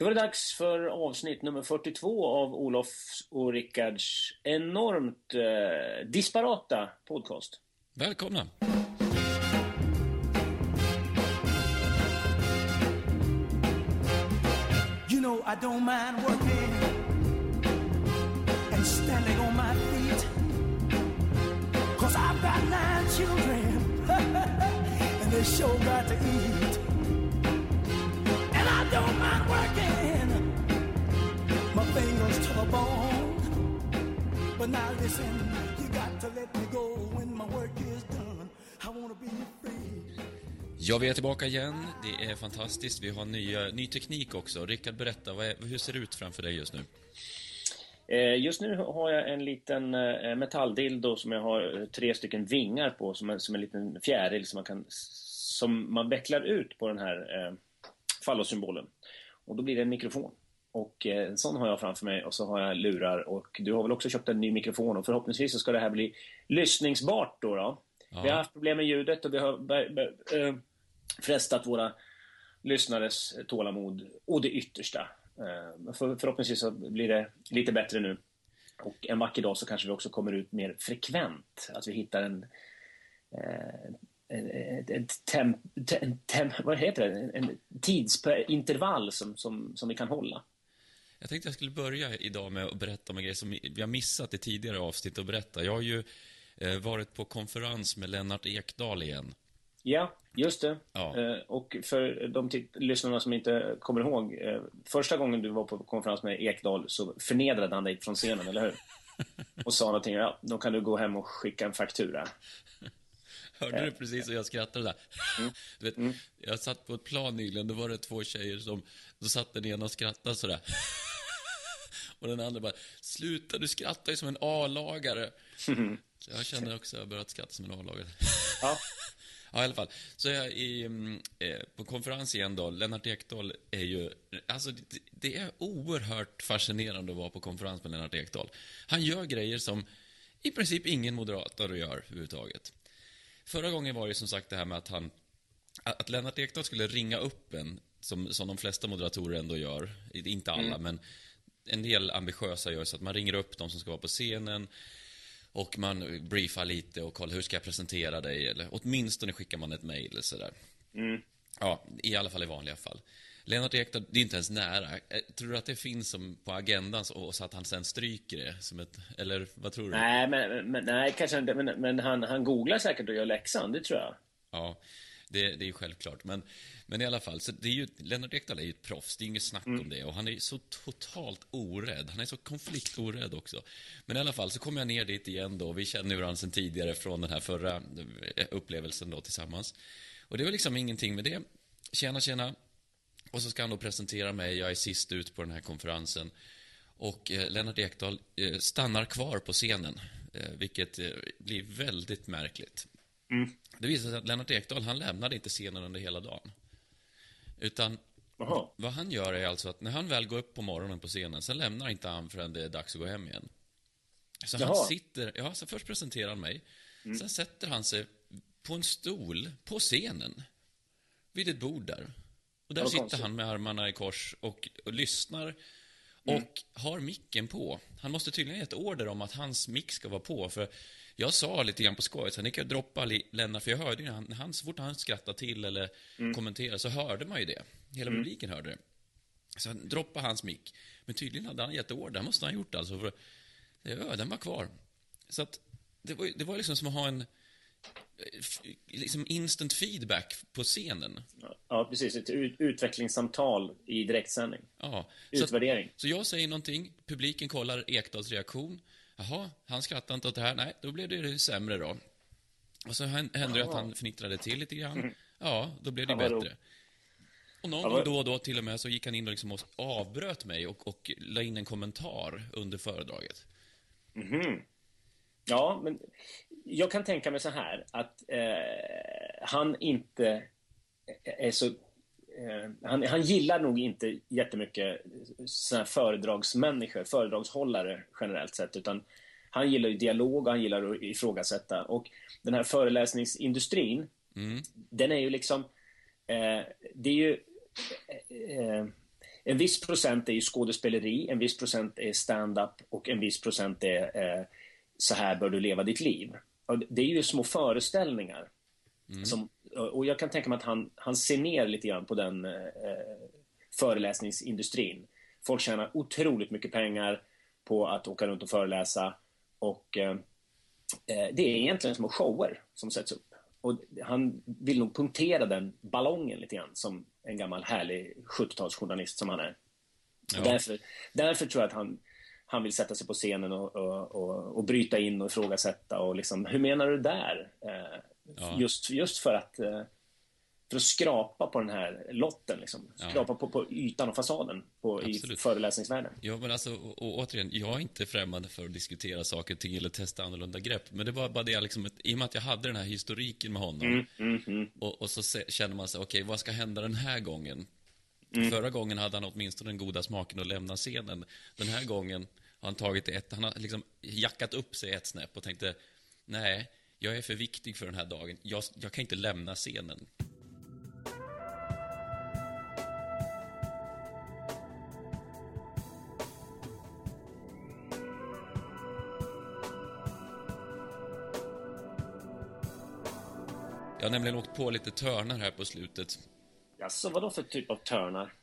Då var det dags för avsnitt nummer 42 av Olofs och Rickards enormt eh, disparata podcast. Välkomna! You know I don't mind working and standing on my feet. Cause I've got nine children and they sure got to eat. Don't mind working my fingers to the bone. But now listen, you got to let me go when my work is done. I wanna be free. Ja, vi är tillbaka igen. Det är fantastiskt. Vi har nya, ny teknik också. Rickard, berätta, vad är, hur ser det ut framför dig just nu? Eh, just nu har jag en liten eh, metalldildo som jag har eh, tre stycken vingar på som en, som en liten fjäril som man kan som man vecklar ut på den här eh, fallosymbolen. Och då blir det en mikrofon. Och eh, en sån har jag framför mig och så har jag lurar och du har väl också köpt en ny mikrofon och förhoppningsvis så ska det här bli lyssningsbart då. då. Ja. Vi har haft problem med ljudet och vi har eh, frestat våra lyssnares tålamod och det yttersta. Eh, för, förhoppningsvis så blir det lite bättre nu. Och en vacker dag så kanske vi också kommer ut mer frekvent. Att vi hittar en... Eh, en, en, en, tem, en tem, vad heter det? En, tidsintervall som, som, som vi kan hålla. Jag tänkte jag skulle börja idag med att berätta om en grej som vi har missat i tidigare avsnitt att berätta. Jag har ju eh, varit på konferens med Lennart Ekdal igen. Ja, just det. Ja. Eh, och för de lyssnarna som inte kommer ihåg. Eh, första gången du var på konferens med Ekdal så förnedrade han dig från scenen, eller hur? Och sa någonting, ja, då kan du gå hem och skicka en faktura. Hörde du precis hur jag skrattade där? Du vet, jag satt på ett plan nyligen, då var det två tjejer som, då satt den ena och skrattade sådär. Och den andra bara, sluta du skrattar ju som en A-lagare. Så jag känner också att jag har börjat skratta som en A-lagare. Ja. Ja, i alla fall. Så jag i, mm, eh, på konferens igen då. Lennart Ekdal är ju... Alltså, det, det är oerhört fascinerande att vara på konferens med Lennart Ekdal. Han gör grejer som i princip ingen moderator gör överhuvudtaget. Förra gången var det som sagt det här med att han... Att Lennart Ekdal skulle ringa upp en, som, som de flesta moderatorer ändå gör. Inte alla, men en del ambitiösa gör så att man ringer upp de som ska vara på scenen och man briefar lite och kollar hur ska jag presentera dig eller åtminstone skickar man ett mejl eller sådär. Ja, i alla fall i vanliga fall. Lennart Ekdal, det är inte ens nära. Eh, Tror du att det finns som på agendan så, att han sen stryker det som ett, eller vad tror du? Nej, men, men, nej, kanske inte. Men, men han, han googlar säkert och gör läxan, det tror jag. Ja, det, det är ju självklart. Men, men i alla fall, så det är ju, Lennart Ekdal är ju ett proffs, det är inget snack om det. Och han är så totalt orädd. Han är så konfliktorädd också. Men i alla fall så kommer jag ner dit igen då. Vi känner varandra sedan tidigare från den här förra eh, upplevelsen då tillsammans. Och det var liksom ingenting med det. Tjena, tjena. Och så ska han då presentera mig. Jag är sist ut på den här konferensen. Och eh, Lennart Ekdal eh, stannar kvar på scenen. Eh, vilket eh, blir väldigt märkligt. Det visar sig att Lennart Ekdal, han lämnade inte scenen under hela dagen. Utan Jaha. vad han gör är alltså att när han väl går upp på morgonen på scenen, sen lämnar inte han förrän det är dags att gå hem igen. Så han Jaha. sitter, ja, så först presenterar han mig. Sen sätter han sig på en stol på scenen. Vid ett bord där. Och där sitter konstigt. han med armarna i kors och, och lyssnar. Och har micken på. Han måste tydligen ha gett order om att hans mick ska vara på. För jag sa lite grann på skoj, så ni kan droppa Lennart, för jag hörde ju när han, han, så fort han skrattade till eller kommenterade så hörde man ju det. Hela publiken hörde det. Så han droppade hans mick. Men tydligen hade han gett order, det måste han ha gjort alltså. För, ja, den var kvar. Så att det var, det var liksom som att ha en liksom instant feedback på scenen. Ja, precis. Ett ut, utvecklingssamtal i direktsändning. Ja. Så, att, Utvärdering. så jag säger någonting, publiken kollar Ekdals reaktion. Jaha, han skrattar inte åt det här. Nej, då blev det sämre då. Och så hän- hände det att han fnittrade till lite grann. Ja, då blev det Ja, bättre. Och någon gång då och då till och med så gick han in och, liksom avbröt mig och, och la in en kommentar under föredraget. Ja, men jag kan tänka mig så här att eh, han inte är så... Eh, han, han gillar nog inte jättemycket såna här föredragsmänniskor, föredragshållare generellt sett, utan han gillar ju dialog och han gillar att ifrågasätta. Och den här föreläsningsindustrin, den är ju liksom... Eh, det är ju... Eh, en viss procent är ju skådespeleri, en viss procent är stand-up och en viss procent är eh, så här bör du leva ditt liv. Och det är ju små föreställningar. Som, och jag kan tänka mig att han, han ser ner lite grann på den eh, föreläsningsindustrin. Folk tjänar otroligt mycket pengar på att åka runt och föreläsa och eh, eh, det är egentligen små shower som sätts upp. Och han vill nog punktera den ballongen lite grann som en gammal härlig 70-talsjournalist som han är. Ja. Därför, därför tror jag att han, han vill sätta sig på scenen och, och, och, och bryta in och ifrågasätta och liksom, hur menar du där? Eh, Ja. just, just för att eh, för att skrapa på den här lotten, liksom. Ja. skrapa på, på ytan och fasaden på, i föreläsningsvärlden. Ja, men alltså, och, och, återigen, jag är inte främmande för att diskutera saker och ting eller testa annorlunda grepp. Men det var bara det, liksom, att, i och med att jag hade den här historiken med honom. Mm, Och, och så se, känner man sig, okej, vad ska hända den här gången? Mm. Förra gången hade han åtminstone den goda smaken att lämna scenen. Den här gången har han tagit ett, han har liksom jackat upp sig ett snäpp och tänkte, nej, jag är för viktig för den här dagen. Jag, jag kan inte lämna scenen. Jag har nämligen åkt på lite törnar här på slutet. Alltså, vad då för typ av törnar?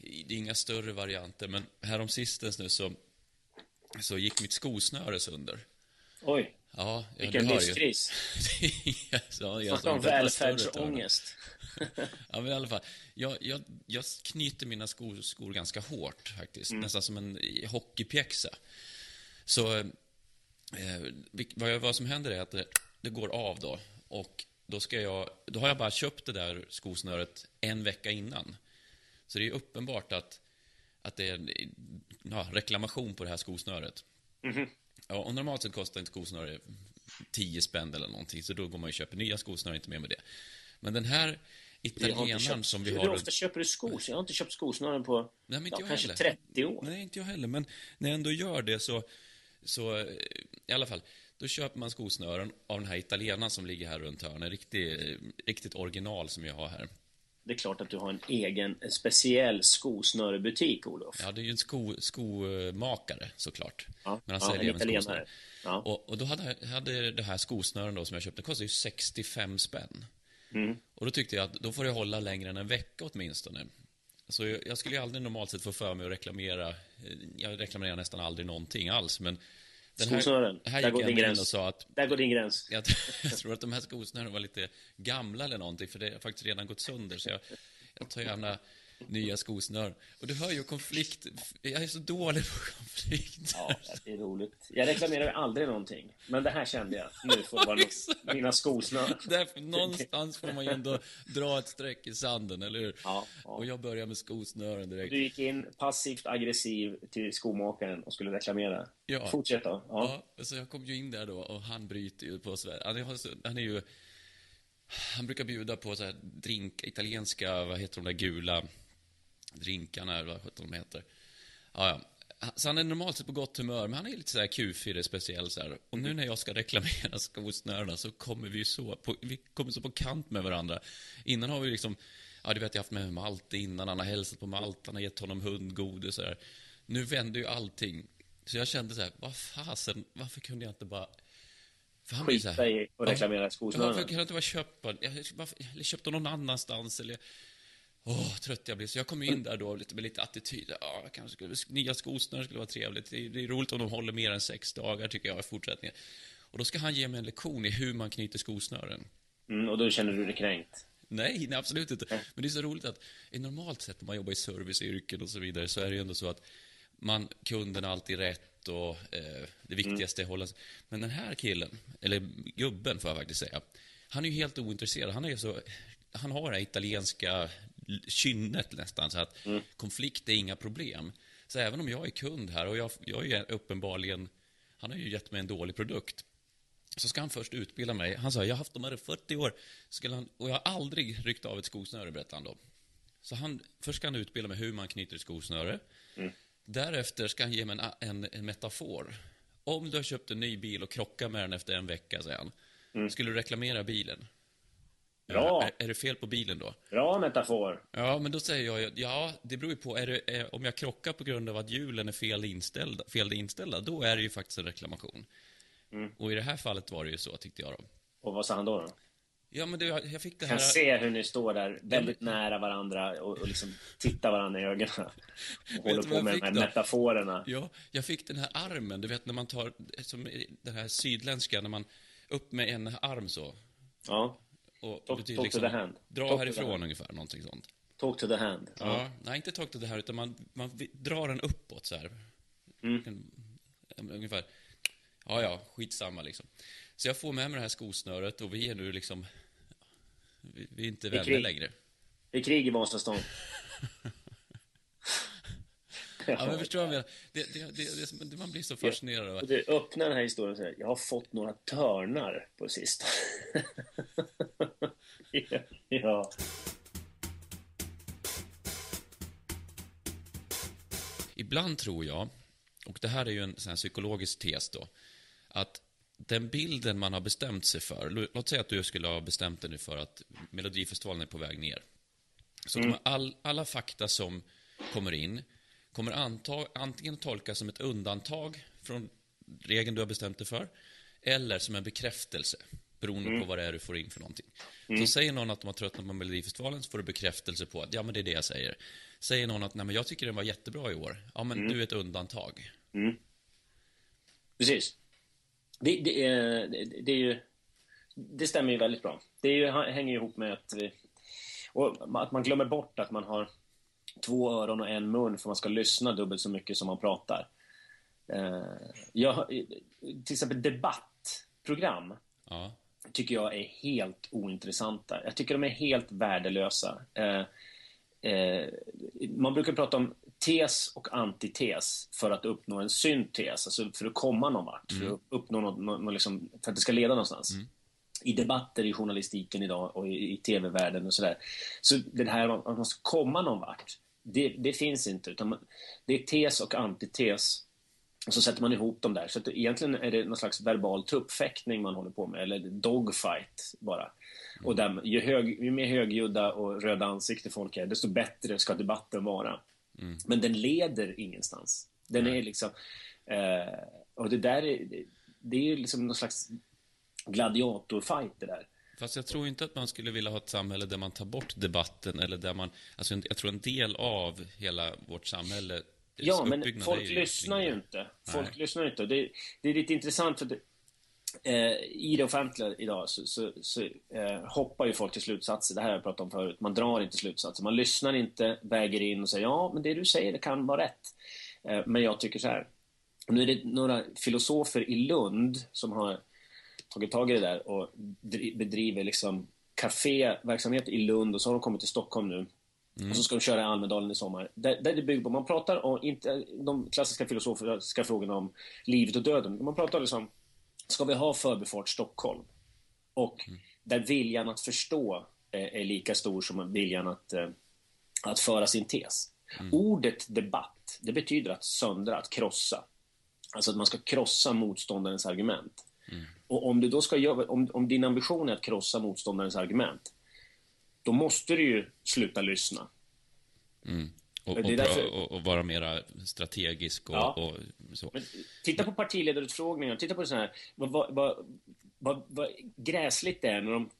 Det är inga större varianter, men härom sistens nu så, så gick mitt skosnöre sönder. Oj, Ja, ja, vilken du hör ju. livskris. jag Snacka om välfärdsångest. Ja, men i alla fall. Jag, jag, jag knyter mina skor, skor ganska hårt faktiskt. Nästan som en hockeypjäxa. Så eh, vad, jag- vad som händer är att det, det går av då. Och då, ska jag, då har jag bara köpt det där skosnöret en vecka innan. Så det är uppenbart att, att det är ja, reklamation på det här skosnöret. Ja, och normalt sett kostar ett skosnöre 10 spänn eller någonting, så då går man och köper nya skosnören, inte mer med det. Men den här italienaren som vi Hur har... ofta köper du skor? Jag har inte köpt skosnören på Nej, ja, kanske heller. 30 år. Nej, inte jag heller. Men när jag ändå gör det så, så eh, i alla fall, då köper man skosnören av den här italienaren som ligger här runt hörnet. Riktigt, riktigt original som jag har här. Det är klart att du har en egen en speciell skosnörebutik, Olof. Ja, det är ju en sko, skomakare såklart. Ja, Men han ja, säljer en italienare. skosnören. Ja. Och, och då hade, hade det här skosnören då som jag köpte, kostade ju 65 spänn. Mm. Och då tyckte jag att då får det hålla längre än en vecka åtminstone. Så jag, jag skulle ju aldrig normalt sett få för mig att reklamera. eh, Jag reklamerar nästan aldrig någonting alls, men den Skosnören, här, här där går din in gräns. och sa att Där går din gräns. jag, jag tror att de här skosnören var lite gamla eller någonting, för det har faktiskt redan gått sönder. Så jag, jag tar gärna nya skosnören. Och du hör ju konflikt. Jag är så dålig på konflikt. Ja, det är roligt. Jag reklamerar aldrig någonting. Men det här kände jag. Nu får vara Exakt. mina skosnören. Därför, någonstans får man ju ändå dra ett streck i sanden, eller hur? Ja, ja. Och jag börjar med skosnören direkt. Du gick in passivt aggressiv till skomakaren och skulle reklamera. Ja. Fortsätt då. Ja. Ja, så jag kom ju in där då och han bryter ju på Sverige. Han, är- han är ju... Han brukar bjuda på så här drink, italienska, vad heter de där gula drinkarna, eller vad sjutton de heter. Ja, ja. Så han är normalt sett på gott humör, men han är lite så här kufig, speciell så här. Och nu när jag ska reklamera skosnörena så kommer vi ju så på, vi kommer så på kant med varandra. Innan har vi liksom, ja du vet jag har haft med Malte innan, han har hälsat på Malte, han har gett honom hundgodis så här. Nu vände ju allting. Så jag kände så här, vad fasen, varför kunde jag inte bara... För han Skita i att reklamera Ja, Varför kunde jag inte bara köpa, eller köpte någon annanstans eller... Åh, trött jag blir. Så jag kom in där då lite, med lite attityd. Ja, jag kanske skulle, nya skosnören skulle vara trevligt. Det är, det är roligt om de håller mer än sex dagar, tycker jag, i fortsättningen. Och då ska han ge mig en lektion i hur man knyter skosnören. Mm, och då känner du dig kränkt. Nej, nej, absolut inte. Men det är så roligt att normalt sett när man jobbar i serviceyrken och så vidare så är det ju ändå så att man, kunden har alltid rätt och eh, det viktigaste är att hålla sig. Men den här killen, eller gubben får jag faktiskt säga, han är ju helt ointresserad. Han är ju så, han har det här italienska kynnet nästan, så att konflikt är inga problem. Så även om jag är kund här och jag, jag är uppenbarligen, han har ju gett mig en dålig produkt. Så ska han först utbilda mig. Han sa, jag har haft dem här i 40 år. Skulle han, och jag har aldrig ryckt av ett skosnöre, berättade han då. Så han, först ska han utbilda mig hur man knyter ett skosnöre. Därefter ska han ge mig en, en, en metafor. Om du har köpt en ny bil och krockar med den efter en vecka, säger han. Skulle du reklamera bilen? Bra. Är, är det fel på bilen då? Bra metafor. Ja, men då säger jag ja, det beror ju på. Är det, är, om jag krockar på grund av att hjulen är fel inställda, fel inställda då är det ju faktiskt en reklamation. Mm. Och i det här fallet var det ju så, tyckte jag då. Och vad sa han då? då? Ja, men det, jag fick det kan här... se hur ni står där väldigt nära varandra och, och liksom tittar varandra i ögonen. Och håller du på med de här då? metaforerna. Ja, jag fick den här armen, du vet när man tar, som den här sydländska, när man upp med en arm så. Ja. Och Talk- betyder talk to liksom, the hand. dra Talk to härifrån hand. ungefär, någonting sånt. Talk to the hand. Ja. nej inte talk to the här, utan man, man drar den uppåt så här. Mm. Ungefär. Ja, ja, skitsamma liksom. Så jag får med mig det här skosnöret och vi är nu liksom, vi, vi är inte vänner längre. Det är krig i Vasastan. Ja, men förstår jag det, det, det, det, Man blir så fascinerad av du öppnar den här historien och säger jag har fått några törnar på sistone. ja. Ibland tror jag, och det här är ju en sån psykologisk tes då, att den bilden man har bestämt sig för, lå- låt säga att du skulle ha bestämt dig nu för att Melodifestivalen är på väg ner. Så kommer all, alla fakta som kommer in, kommer anta, antingen tolkas som ett undantag från regeln du har bestämt dig för, eller som en bekräftelse, beroende på vad det är du får in för någonting. Så säger någon att de har tröttnat på Melodifestivalen, så får du bekräftelse på att ja, men det är det jag säger. Säger någon att nej, men jag tycker den var jättebra i år, ja, men du är ett undantag. Precis. Det, det, är, det, är ju... Det stämmer ju väldigt bra. Det är ju, hänger ihop med att... vi- att man glömmer bort att man har två öron och en mun för man ska lyssna dubbelt så mycket som man pratar. Eh, Jag, till exempel debattprogram Ja, tycker jag är helt ointressanta. Jag tycker de är helt värdelösa. Eh, eh, man brukar prata om tes och antites för att uppnå en syntes, alltså för att komma någon vart, för att uppnå något, något, liksom, för att det ska leda någonstans. I debatter i journalistiken idag och i, i tv-världen och sådär. Så det här att man ska komma någon vart, det, det finns inte. Utan man, det är tes och antites och så sätter man ihop dem där. Så att egentligen är det någon slags verbal tuppfäktning man håller på med, eller dogfight bara. Och där, ju, hög, ju mer högljudda och röda ansikte folk är, desto bättre ska debatten vara. Men den leder ingenstans. Den är liksom... Eh, och det där är, det, det är ju liksom någon slags gladiatorfight det där. Fast jag tror inte att man skulle vilja ha ett samhälle där man tar bort debatten eller där man... Alltså jag tror en del av hela vårt samhälle Ja, men folk ju lyssnar ju inte. Folk Nej. lyssnar ju inte. Det, det är lite intressant för det, eh, i det offentliga idag så, så, så eh, hoppar ju folk till slutsatser. Det här har jag pratat om förut. Man drar inte slutsatser. Man lyssnar inte, väger in och säger ja, men det du säger det kan vara rätt. Eh, men jag tycker så här. Nu är det några filosofer i Lund som har tagit tag i det där och dri- bedriver liksom kaféverksamhet i Lund och så har de kommit till Stockholm nu. Och så ska de köra i Almedalen i sommar. Där, där det bygger på, man pratar om, inte de klassiska filosofiska frågorna om livet och döden. Man pratar liksom, ska vi ha Förbifart Stockholm? Och där viljan att förstå eh, är lika stor som viljan att, eh, att föra sin tes. Ordet debatt, det betyder att söndra, att krossa. Alltså att man ska krossa motståndarens argument. Och om, du då ska göra, om, om din ambition är att krossa motståndarens argument, då måste du ju sluta lyssna. Och, Det och, är därför- och, och vara mera strategisk och, Ja. och så. Men titta på partiledarutfrågningar, titta på det så här, vad, vad, vad, vad, vad gräsligt det är när de,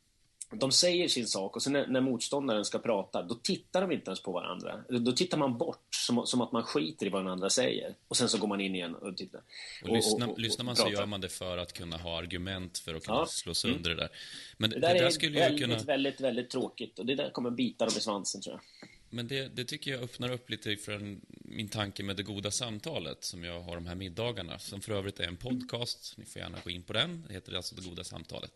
de säger sin sak och sen när, när motståndaren ska prata, då tittar de inte ens på varandra. Då tittar man bort, som, som att man skiter i vad den andra säger. Och sen så går man in igen och tittar. Och lyssnar, och- och- lyssnar man och så gör man det för att kunna ha argument för att kunna Ja. slå sönder det där. Men det, Det där det där är skulle väldigt, kunna... väldigt, väldigt tråkigt och det där kommer bita dem i svansen tror jag. Men det, det tycker jag öppnar upp lite för en, min tanke med det goda samtalet som jag har de här middagarna. Som för övrigt är en podcast. Ni får gärna gå in på den. Det heter alltså det goda samtalet.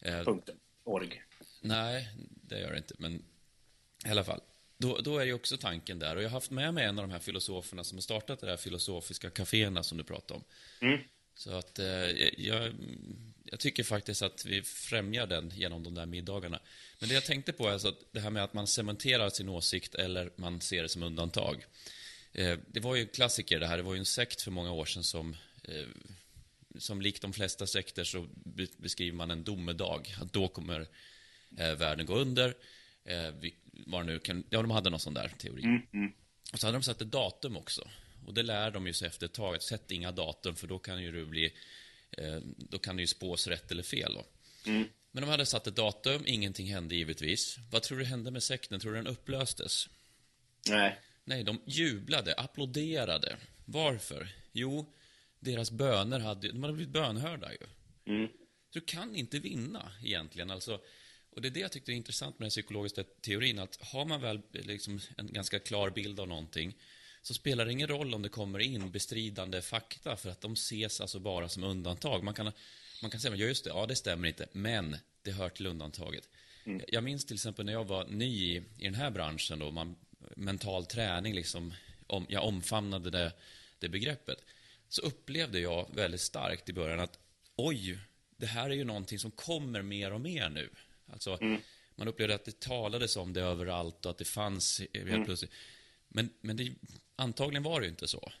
Eh, Punkten. Org. nej, det gör det inte. Men i alla fall. Då, då är ju också tanken där. Och jag har haft med mig en av de här filosoferna som har startat det här filosofiska kaféerna som du pratade om. Så att eh, jag, jag tycker faktiskt att vi främjar den genom de där middagarna. Men det jag tänkte på är alltså att det här med att man cementerar sin åsikt eller man ser det som undantag. Eh, det var ju en klassiker det här. Det var ju en sekt för många år sedan som eh, som likt de flesta sekter så be- beskriver man en domedag. Att då kommer eh, världen gå under. Eh, vi, var nu kan, ja, de hade någon sån där teori. Och så hade de satt ett datum också. Och det lär de ju sig efter ett tag. Sätt inga datum, för då kan ju du bli... Eh, då kan det ju spås rätt eller fel. Då. Men de hade satt ett datum, ingenting hände givetvis. Vad tror du hände med sekten? Tror du den upplöstes? Nej. Nej, de jublade, applåderade. Varför? Jo, deras böner hade, de hade blivit bönhörda ju. Så du kan inte vinna egentligen. Alltså, och det är det jag tyckte är intressant med den psykologiska teorin, att har man väl liksom en ganska klar bild av någonting, så spelar det ingen roll om det kommer in bestridande fakta, för att de ses alltså bara som undantag. Man kan, man kan säga, ja just det, ja det stämmer inte, men det hör till undantaget. Jag minns till exempel när jag var ny i, i den här branschen, då, man, mental träning, liksom, om, jag omfamnade det, det begreppet, så upplevde jag väldigt starkt i början att oj, det här är ju någonting som kommer mer och mer nu. Alltså, Man upplevde att det talades om det överallt och att det fanns helt plötsligt. Men, men det, antagligen var det ju inte så.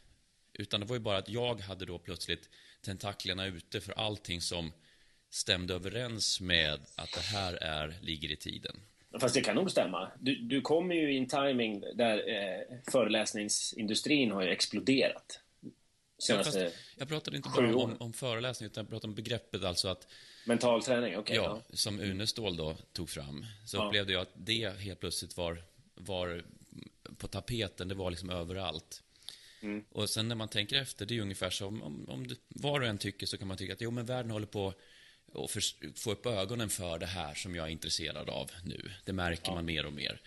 Utan det var ju bara att jag hade då plötsligt tentaklerna ute för allting som stämde överens med att det här är, ligger i tiden. Fast det kan nog stämma. Du, du kommer ju i en timing där eh, föreläsningsindustrin har ju exploderat. Ja, Senaste fast jag pratade inte bara om, om föreläsning, utan jag pratade om begreppet alltså att mental träning, okej. ja, ja. som Unestål då tog fram, så Ja. upplevde jag att det helt plötsligt var, var på tapeten, det var liksom överallt. Mm. Och sen när man tänker efter, det är ju ungefär som om, om du, var och en tycker så kan man tycka att jo, men världen håller på att för, få upp ögonen för det här som jag är intresserad av nu. Det märker man mer och mer.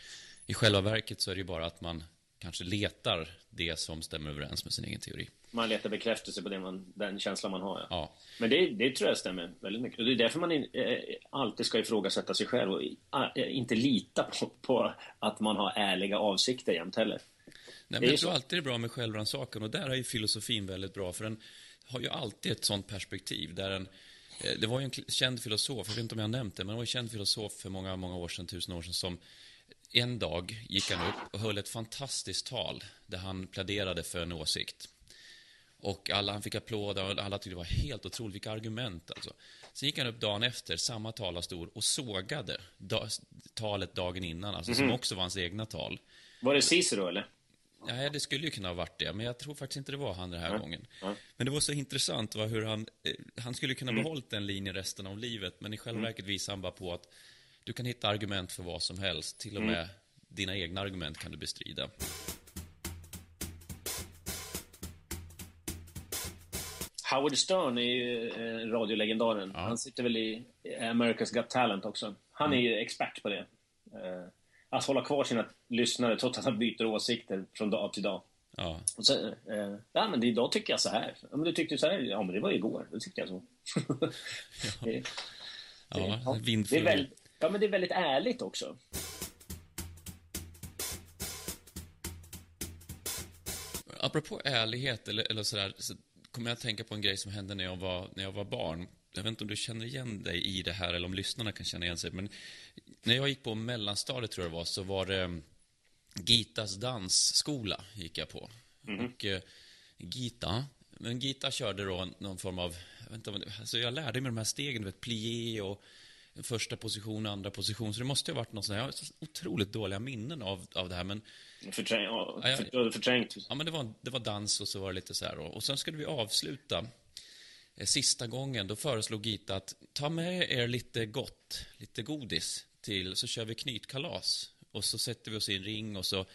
I själva verket så är det ju bara att man kanske letar det som stämmer överens med sin egen teori. Man letar bekräftelse på det man, den känslan man har. Ja. Ja, Men det, det tror jag stämmer väldigt mycket. Och det är därför man in, eh, alltid ska ifrågasätta sig själv och eh, inte lita på, på att man har ärliga avsikter jämt heller. Nej, Det är men jag ju tror alltid det är bra med självrannsakan och där är ju filosofin väldigt bra för den har ju alltid ett sånt perspektiv där en eh, det var ju en känd filosof, jag vet inte om jag har nämnt det, men det var en känd filosof för många, många år sedan, tusen år sedan, som en dag gick han upp och höll ett fantastiskt tal där han pläderade för en åsikt. Och alla, han fick applåder och alla tyckte det var helt otroligt, vilka argument alltså. Sen gick han upp dagen efter, samma talarstol, och sågade da, talet dagen innan, alltså, som också var hans egna tal. Var det Cicero eller? Nej, det skulle ju kunna ha varit det, men jag tror faktiskt inte det var han den här Nej. gången. Men det var så intressant va, hur han, eh, han skulle kunna behållit den linjen resten av livet, men i själva verket visar han bara på att du kan hitta argument för vad som helst, till och med dina egna argument kan du bestrida. Howard Stern är ju eh, radiolegendaren. Han sitter väl i America's Got Talent också. Han är ju expert på det. Eh, att hålla kvar sina lyssnare trots att han byter åsikter från dag till dag. Ja, Och så, eh, ja men idag tycker jag så här. Ja men du tyckte så här. Ja men det var ju igår. Då tyckte jag så. det, ja, ja, det är väldigt, ja men det är väldigt ärligt också. Apropå ärlighet eller, eller sådär, så kommer jag att tänka på en grej som hände när jag, var, när jag var barn. Jag vet inte om du känner igen dig i det här eller om lyssnarna kan känna igen sig. Men när jag gick på mellanstadiet tror jag det var, så var det mm, Gitas dansskola gick jag på. Och eh, Gita, men Gita körde då någon form av, jag vet inte alltså jag lärde mig de här stegen, du vet, plié och första position, andra position. Så det måste ju ha varit något sånt, jag har otroligt dåliga minnen av, av det här. Men Förträng, ja, för, förträngt. Ja, men det var, det var dans och så var det lite så här. Och, och sen skulle vi avsluta eh, sista gången. Då föreslog Gita att ta med er lite gott, lite godis till, så kör vi knytkalas. Och så sätter vi oss i en ring och så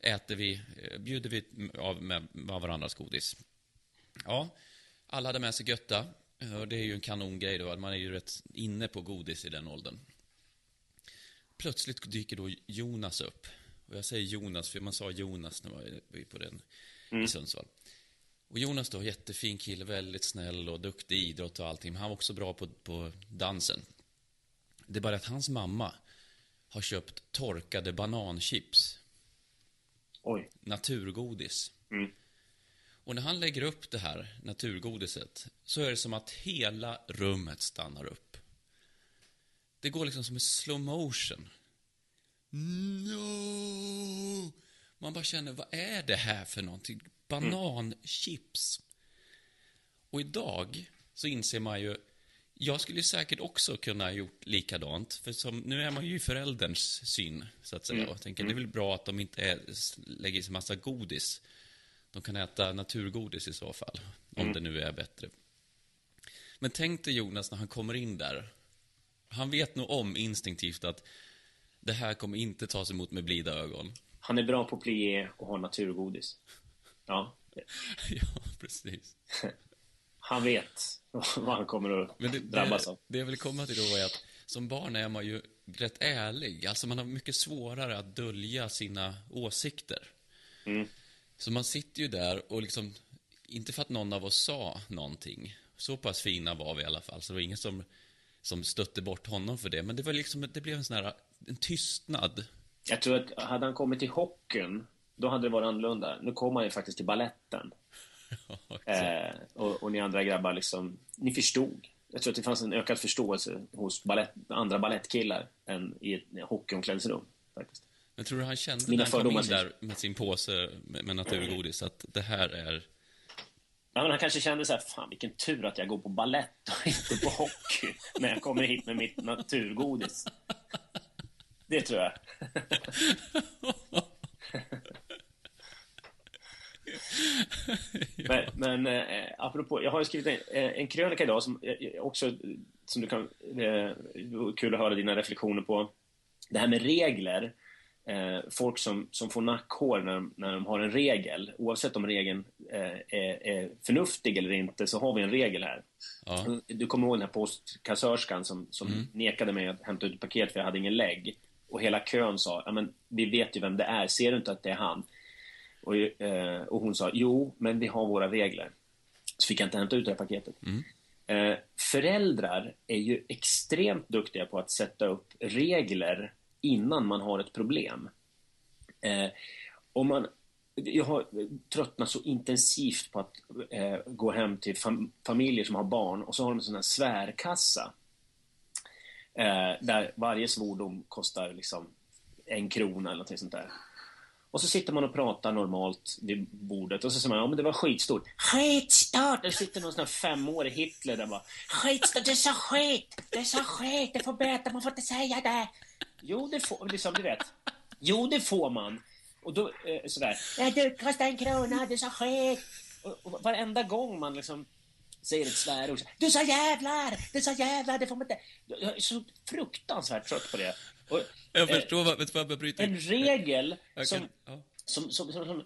äter vi, eh, bjuder vi av med, med varandras godis. Ja, alla hade med sig götta. Och det är ju en kanongrej då, man är ju rätt inne på godis i den åldern. Plötsligt dyker då Jonas upp. Och jag säger Jonas, för man sa Jonas när man var på den i Sundsvall. Och Jonas då, jättefin kille, väldigt snäll och duktig i idrott och allting. Men han var också bra på, på dansen. Det är bara att hans mamma har köpt torkade bananchips, Oj. naturgodis. Mm. Och när han lägger upp det här naturgodiset så är det som att hela rummet stannar upp. Det går liksom som i slow motion. No! Man bara känner, vad är det här för någonting? Bananchips. Och idag så inser man ju, Jag skulle säkert också kunna ha gjort likadant. För som, nu är man ju i förälderns syn, så att säga. Mm. Och tänker, det är väl bra att de inte är, lägger i sig massa godis. De kan äta naturgodis i så fall, om Mm. det nu är bättre. Men tänk dig Jonas när han kommer in där. Han vet nog om instinktivt att det här kommer inte tas emot med blida ögon. Han är bra på plié och har naturgodis. Ja, ja, precis. han vet vad han kommer att Men det, drabbas det, av. det jag vill komma till då är att som barn är man ju rätt ärlig. Alltså man har mycket svårare att dölja sina åsikter. Mm. Så man sitter ju där och liksom, inte för att någon av oss sa någonting. Så pass fina var vi i alla fall, så det var ingen som, som stötte bort honom för det. Men det var liksom, det blev en sån här, en tystnad. Jag tror att hade han kommit till hockeyn, då hade det varit annorlunda. Nu kommer han ju faktiskt till balletten. Eh, och, och ni andra grabbar, liksom, ni förstod. Jag tror att det fanns en ökad förståelse hos ballett, andra ballettkillar än i ett hockeyomklädningsrum. Faktiskt. Men tror du han kände Mina när han kom in där med sin påse med, naturgodis att det här är... Ja, men han kanske kände så här, fan vilken tur att jag går på ballett och inte på hockey när jag kommer hit med mitt naturgodis. Det tror jag. men men eh, apropå, jag har ju skrivit en, eh, en krönika idag som eh, också, som du kan, eh, kul att höra dina reflektioner på. Det här med regler. Eh, folk som, som får nackhår när, de- när de har en regel, oavsett om regeln eh, är, är förnuftig eller inte, så har vi en regel här. Ja, Du kommer ihåg den här postkassörskan som, som nekade mig att hämta ut ett paket för jag hade ingen lägg. Och hela kön sa, ja men vi vet ju vem det är, ser du inte att det är han? Och, eh, och hon sa, jo, men vi har våra regler. Så fick jag inte hämta ut det här paketet. Eh, föräldrar är ju extremt duktiga på att sätta upp regler innan man har ett problem. Eh, om man, jag har tröttnat så intensivt på att eh, gå hem till fam- familjer som har barn och så har de en sån här svärkassa. Eh, där varje svordom kostar liksom en krona eller något sånt där. Och så sitter man och pratar normalt vid bordet och så säger man ja men det var skitstort. Skitstort! Det sitter någon sån här femårig Hitler där bara Skitstort, det är så skit! Det är så skit! Det får böter, man får inte säga det! Jo, det får, liksom du vet. Jo, det får man. Och då eh, sådär. Ja, det kostar en krona, det är så skit! Och, och varenda gång man liksom säger ett svärord. Du sa jävlar! Du sa jävlar! Det får man inte... Jag är så fruktansvärt trött på det. Och, jag eh, förstår vad, vet du vad jag bryter en regel Jag som, kan- ja. som, som, som, som...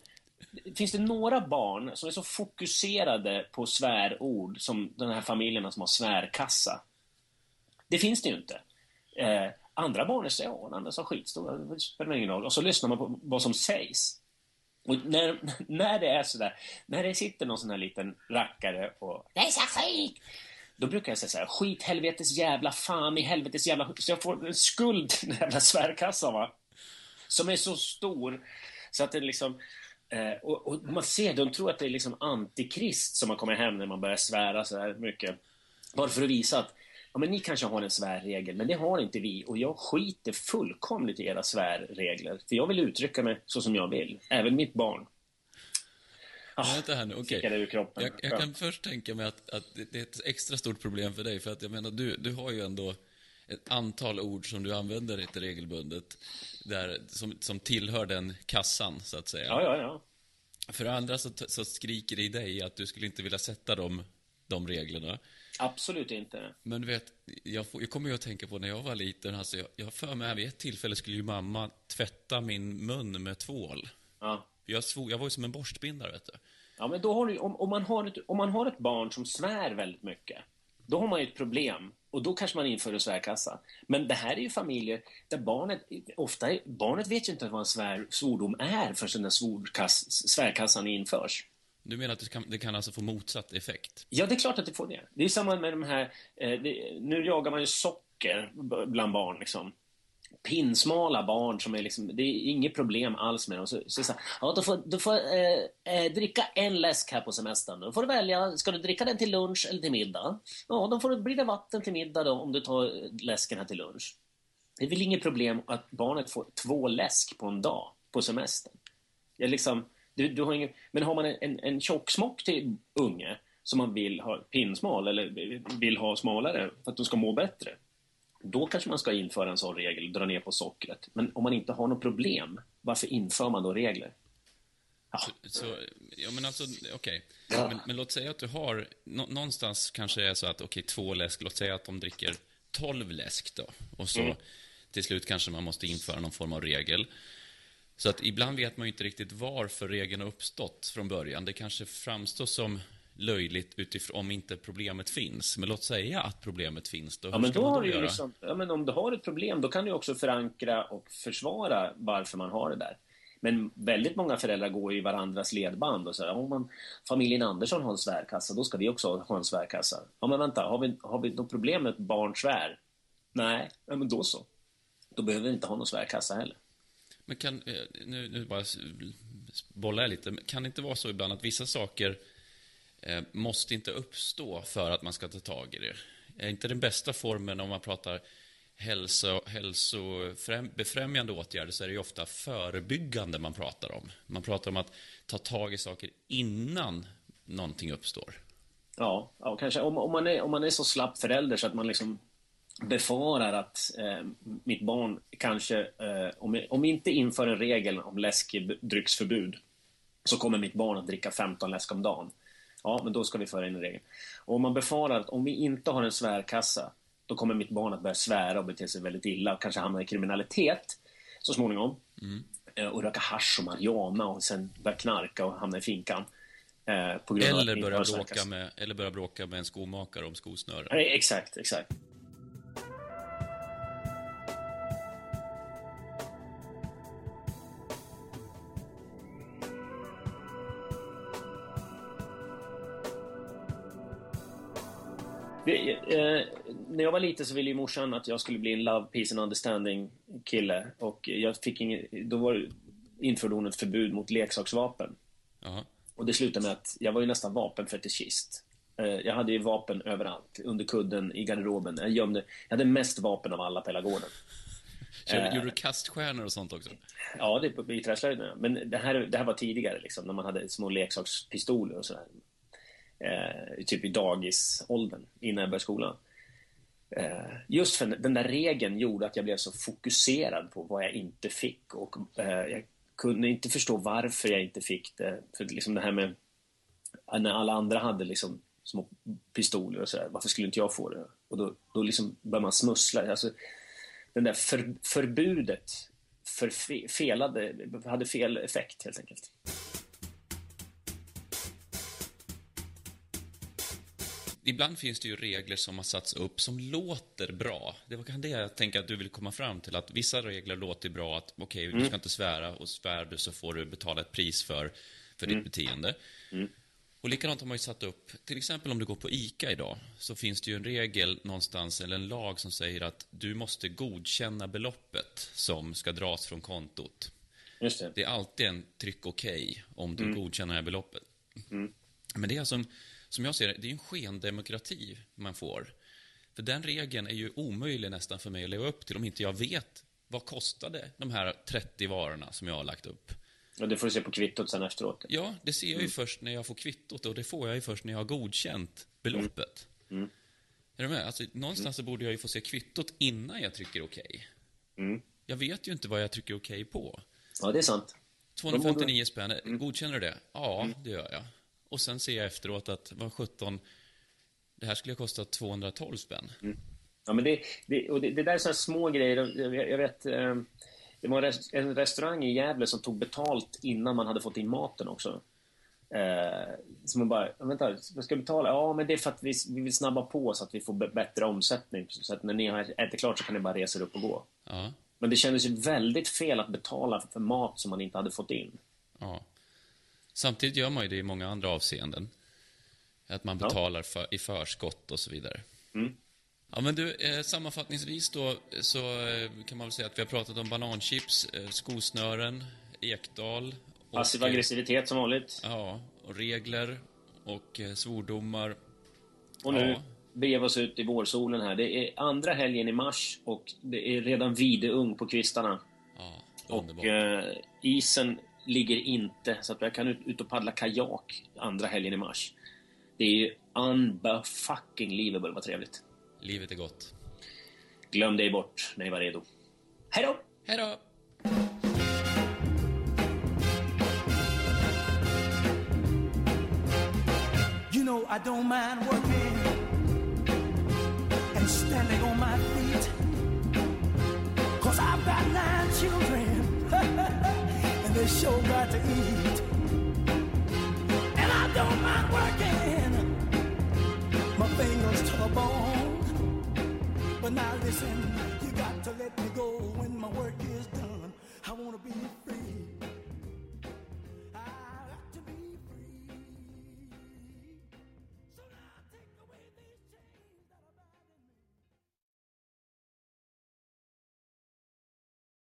Finns det några barn som är så fokuserade på svärord som den här familjerna som har svärkassa? Det finns det ju inte. Eh, andra barn är så, ja, den andra är så skitstora, det spelar ingen roll. Och så lyssnar man på vad som sägs. Och när, när det är sådär, när det sitter någon sån här liten rackare och Det är så skit! Då brukar jag säga så här, skit, helvetes jävla fan i helvetes jävla... Så jag får en skuld till den jävla svärkassan va. Som är så stor så att det liksom... Eh, och, och man ser, de tror att det är liksom antikrist som man kommer hem när man börjar svära så här mycket. Bara för att visa att ja, men ni kanske har en svärregel, men det har inte vi. Och jag skiter fullkomligt i era svärregler. För jag vill uttrycka mig så som jag vill. Även mitt barn. Ah, Vänta här nu, okej. fick jag. Jag, kan först tänka mig att, att det är ett extra stort problem för dig, för att jag menar, du, du har ju ändå ett antal ord som du använder lite regelbundet, där, som, som tillhör den kassan, så att säga. Ja, ja, ja. För andra så, så skriker det i dig att du skulle inte vilja sätta de, de reglerna. Absolut inte. Men du vet, jag, jag kommer ju att tänka på när jag var liten, alltså jag, jag för mig, vid ett tillfälle skulle ju mamma tvätta min mun med tvål. Ja. Jag, svor, jag var ju som en borstbindare, vet du. Ja, men då har du, om, om, man har ett, om man har ett barn som svär väldigt mycket, då har man ju ett problem. Och då kanske man inför en svärkassa. Men det här är ju familjer där barnet, ofta, är- barnet vet ju inte vad en svär, svordom är förrän den svordkass, svärkassan införs. Du menar att det kan, det kan alltså få motsatt effekt? Ja, det är klart att det får det. Det är samma med de här... Eh, det, nu jagar man ju socker bland barn. Liksom. Pinsmala barn som är liksom... Det är inget problem alls med dem. Så, så, så, ja, du får, du får eh, eh, dricka en läsk här på semestern. Då får du välja. Ska du dricka den till lunch eller till middag? Ja, då får det, blir det vatten till middag då, om du tar läsken här till lunch. Det är väl inget problem att barnet får två läsk på en dag på semestern. Det är liksom, du, du har ingen, men har man en, en, en tjocksmock till unge, som man vill ha pinsmal eller vill ha smalare för att de ska må bättre. Då kanske man ska införa en sån regel, dra ner på sockret. Men om man inte har något problem, varför inför man då regler? Så, ja men alltså, okej. Ja. Men, men låt säga att du har, nå, någonstans kanske det är så att, okej, två läsk, låt säga att de dricker 12 läsk då. Och så Mm. till slut kanske man måste införa någon form av regel. Så att ibland vet man ju inte riktigt varför regeln har uppstått från början. Det kanske framstår som löjligt utifrån om inte problemet finns. Men låt säga att problemet finns då. Ja, men då man har då du liksom, ja, men om du har ett problem, då kan du också förankra och försvara varför man har det där. Men väldigt många föräldrar går i varandras ledband och säger om man, familjen Andersson har en svärkassa, då ska vi också ha en svärkassa. Ja, men vänta, har vi, har vi något problem med ett barn svär? Nej, ja, men då så. Då behöver vi inte ha någon svärkassa heller. Men kan, eh, nu, nu bara bollar jag lite, kan det inte vara så ibland att vissa saker eh, måste inte uppstå för att man ska ta tag i det? Är inte den bästa formen om man pratar hälso, hälsobefrämjande åtgärder så är det ju ofta förebyggande man pratar om. Man pratar om att ta tag i saker innan någonting uppstår. Ja, ja kanske. Om, om, man är, om man är så slapp förälder så att man liksom befarar att eh, mitt barn kanske, eh, om, om inte inför en regel om läskedrycksförbud, så kommer mitt barn att dricka 15 läsk om dagen. Ja, men då ska vi föra in en regel. Och om man befarar att om vi inte har en svärkassa, då kommer mitt barn att börja svära och bete sig väldigt illa och kanske hamna i kriminalitet så småningom. Eh, och röka hasch och marijuana och sen börja knarka och hamna i finkan. Eh, Eller börja, bråka med, eller börja bråka med en skomakare om skosnören. Exakt, exakt. Det, eh, när jag var liten så ville ju morsan att jag skulle bli en love, peace and understanding kille. Och jag fick ingen, då var, införde hon ett förbud mot leksaksvapen. Jaha. Och det slutade med att jag var ju nästan vapenfetischist. Eh, Jag hade ju vapen överallt. Under kudden, i garderoben. Jag gömde... Jag hade mest vapen av alla på hela gården. Eh. Gjorde du kaststjärnor och sånt också? Ja, det i träslöjden. Men det här, det här var tidigare, liksom, när man hade små leksakspistoler och sådär. Eh, typ i dagisåldern, innan jag började skolan. Eh, just för den där regeln gjorde att jag blev så fokuserad på vad jag inte fick. Och eh, jag kunde inte förstå varför jag inte fick det. För liksom det här med eh, när alla andra hade liksom små pistoler och sådär, varför skulle inte jag få det? Och då, då liksom började man smussla. Alltså, den där för, förbudet för fe, felade, hade fel effekt helt enkelt. Ibland finns det ju regler som har satts upp som låter bra. Det var kanske det jag tänker att du vill komma fram till. Att vissa regler låter bra. Att okej, du ska inte svära och svär du så får du betala ett pris för, för ditt beteende. Och likadant har man ju satt upp, till exempel om du går på ICA idag, så finns det ju en regel någonstans, eller en lag som säger att du måste godkänna beloppet som ska dras från kontot. Det. Det är alltid en tryck okej om du godkänner det här beloppet. Men det är som, som jag ser det, det är en skendemokrati man får. För den regeln är ju omöjlig nästan för mig att leva upp till om inte jag vet vad kostade de här 30 varorna som jag har lagt upp. Och det får du se på kvittot sen efteråt. Ja, det ser jag ju först när jag får kvittot och det får jag ju först när jag har godkänt beloppet. Är du med? Alltså, någonstans så borde jag ju få se kvittot innan jag trycker okej. Mm. Jag vet ju inte vad jag trycker okej på. Ja, det är sant. 259 spänn, godkänner du det? Ja, det gör jag. Och sen ser jag efteråt att, vad 17, det här skulle ha kostat 212 spänn. Ja, men det, det, och det, det där är så små grejer. Jag, jag vet, eh, det var en en restaurang i Gävle som tog betalt innan man hade fått in maten också. Eh, så man bara, "Ja, vänta, vad ska jag betala? Ja, men det är för att vi, vi vill snabba på så att vi får bättre omsättning. Så att när ni har ätit klart så kan ni bara resa er upp och gå. Ja, Men det kändes ju väldigt fel att betala för mat som man inte hade fått in. ja. Samtidigt gör man ju det i många andra avseenden. Att man betalar för, i förskott och så vidare. Mm. Ja, men du, eh, sammanfattningsvis då så eh, kan man väl säga att vi har pratat om bananchips, eh, skosnören, Ekdal. och, Passiv eh, aggressivitet som vanligt. Ja, och regler och eh, svordomar. Och nu Ja. beger vi oss ut i vårsolen här. Det är andra helgen i mars och det är redan videung på kvistarna. Ja, Och underbart. eh, isen ligger inte, så att jag kan ut, ut och paddla kajak andra helgen i mars. Det är ju unfucking leavable vad trevligt. Livet är gott. Glöm dig bort när ni var redo. Hej då! Hej då! You know I don't mind working and standing on my feet. Cause I've got nine children they sure got to eat. And I don't mind working my fingers to the bone. But now listen, you got to let me go when my work is done. I wanna be free.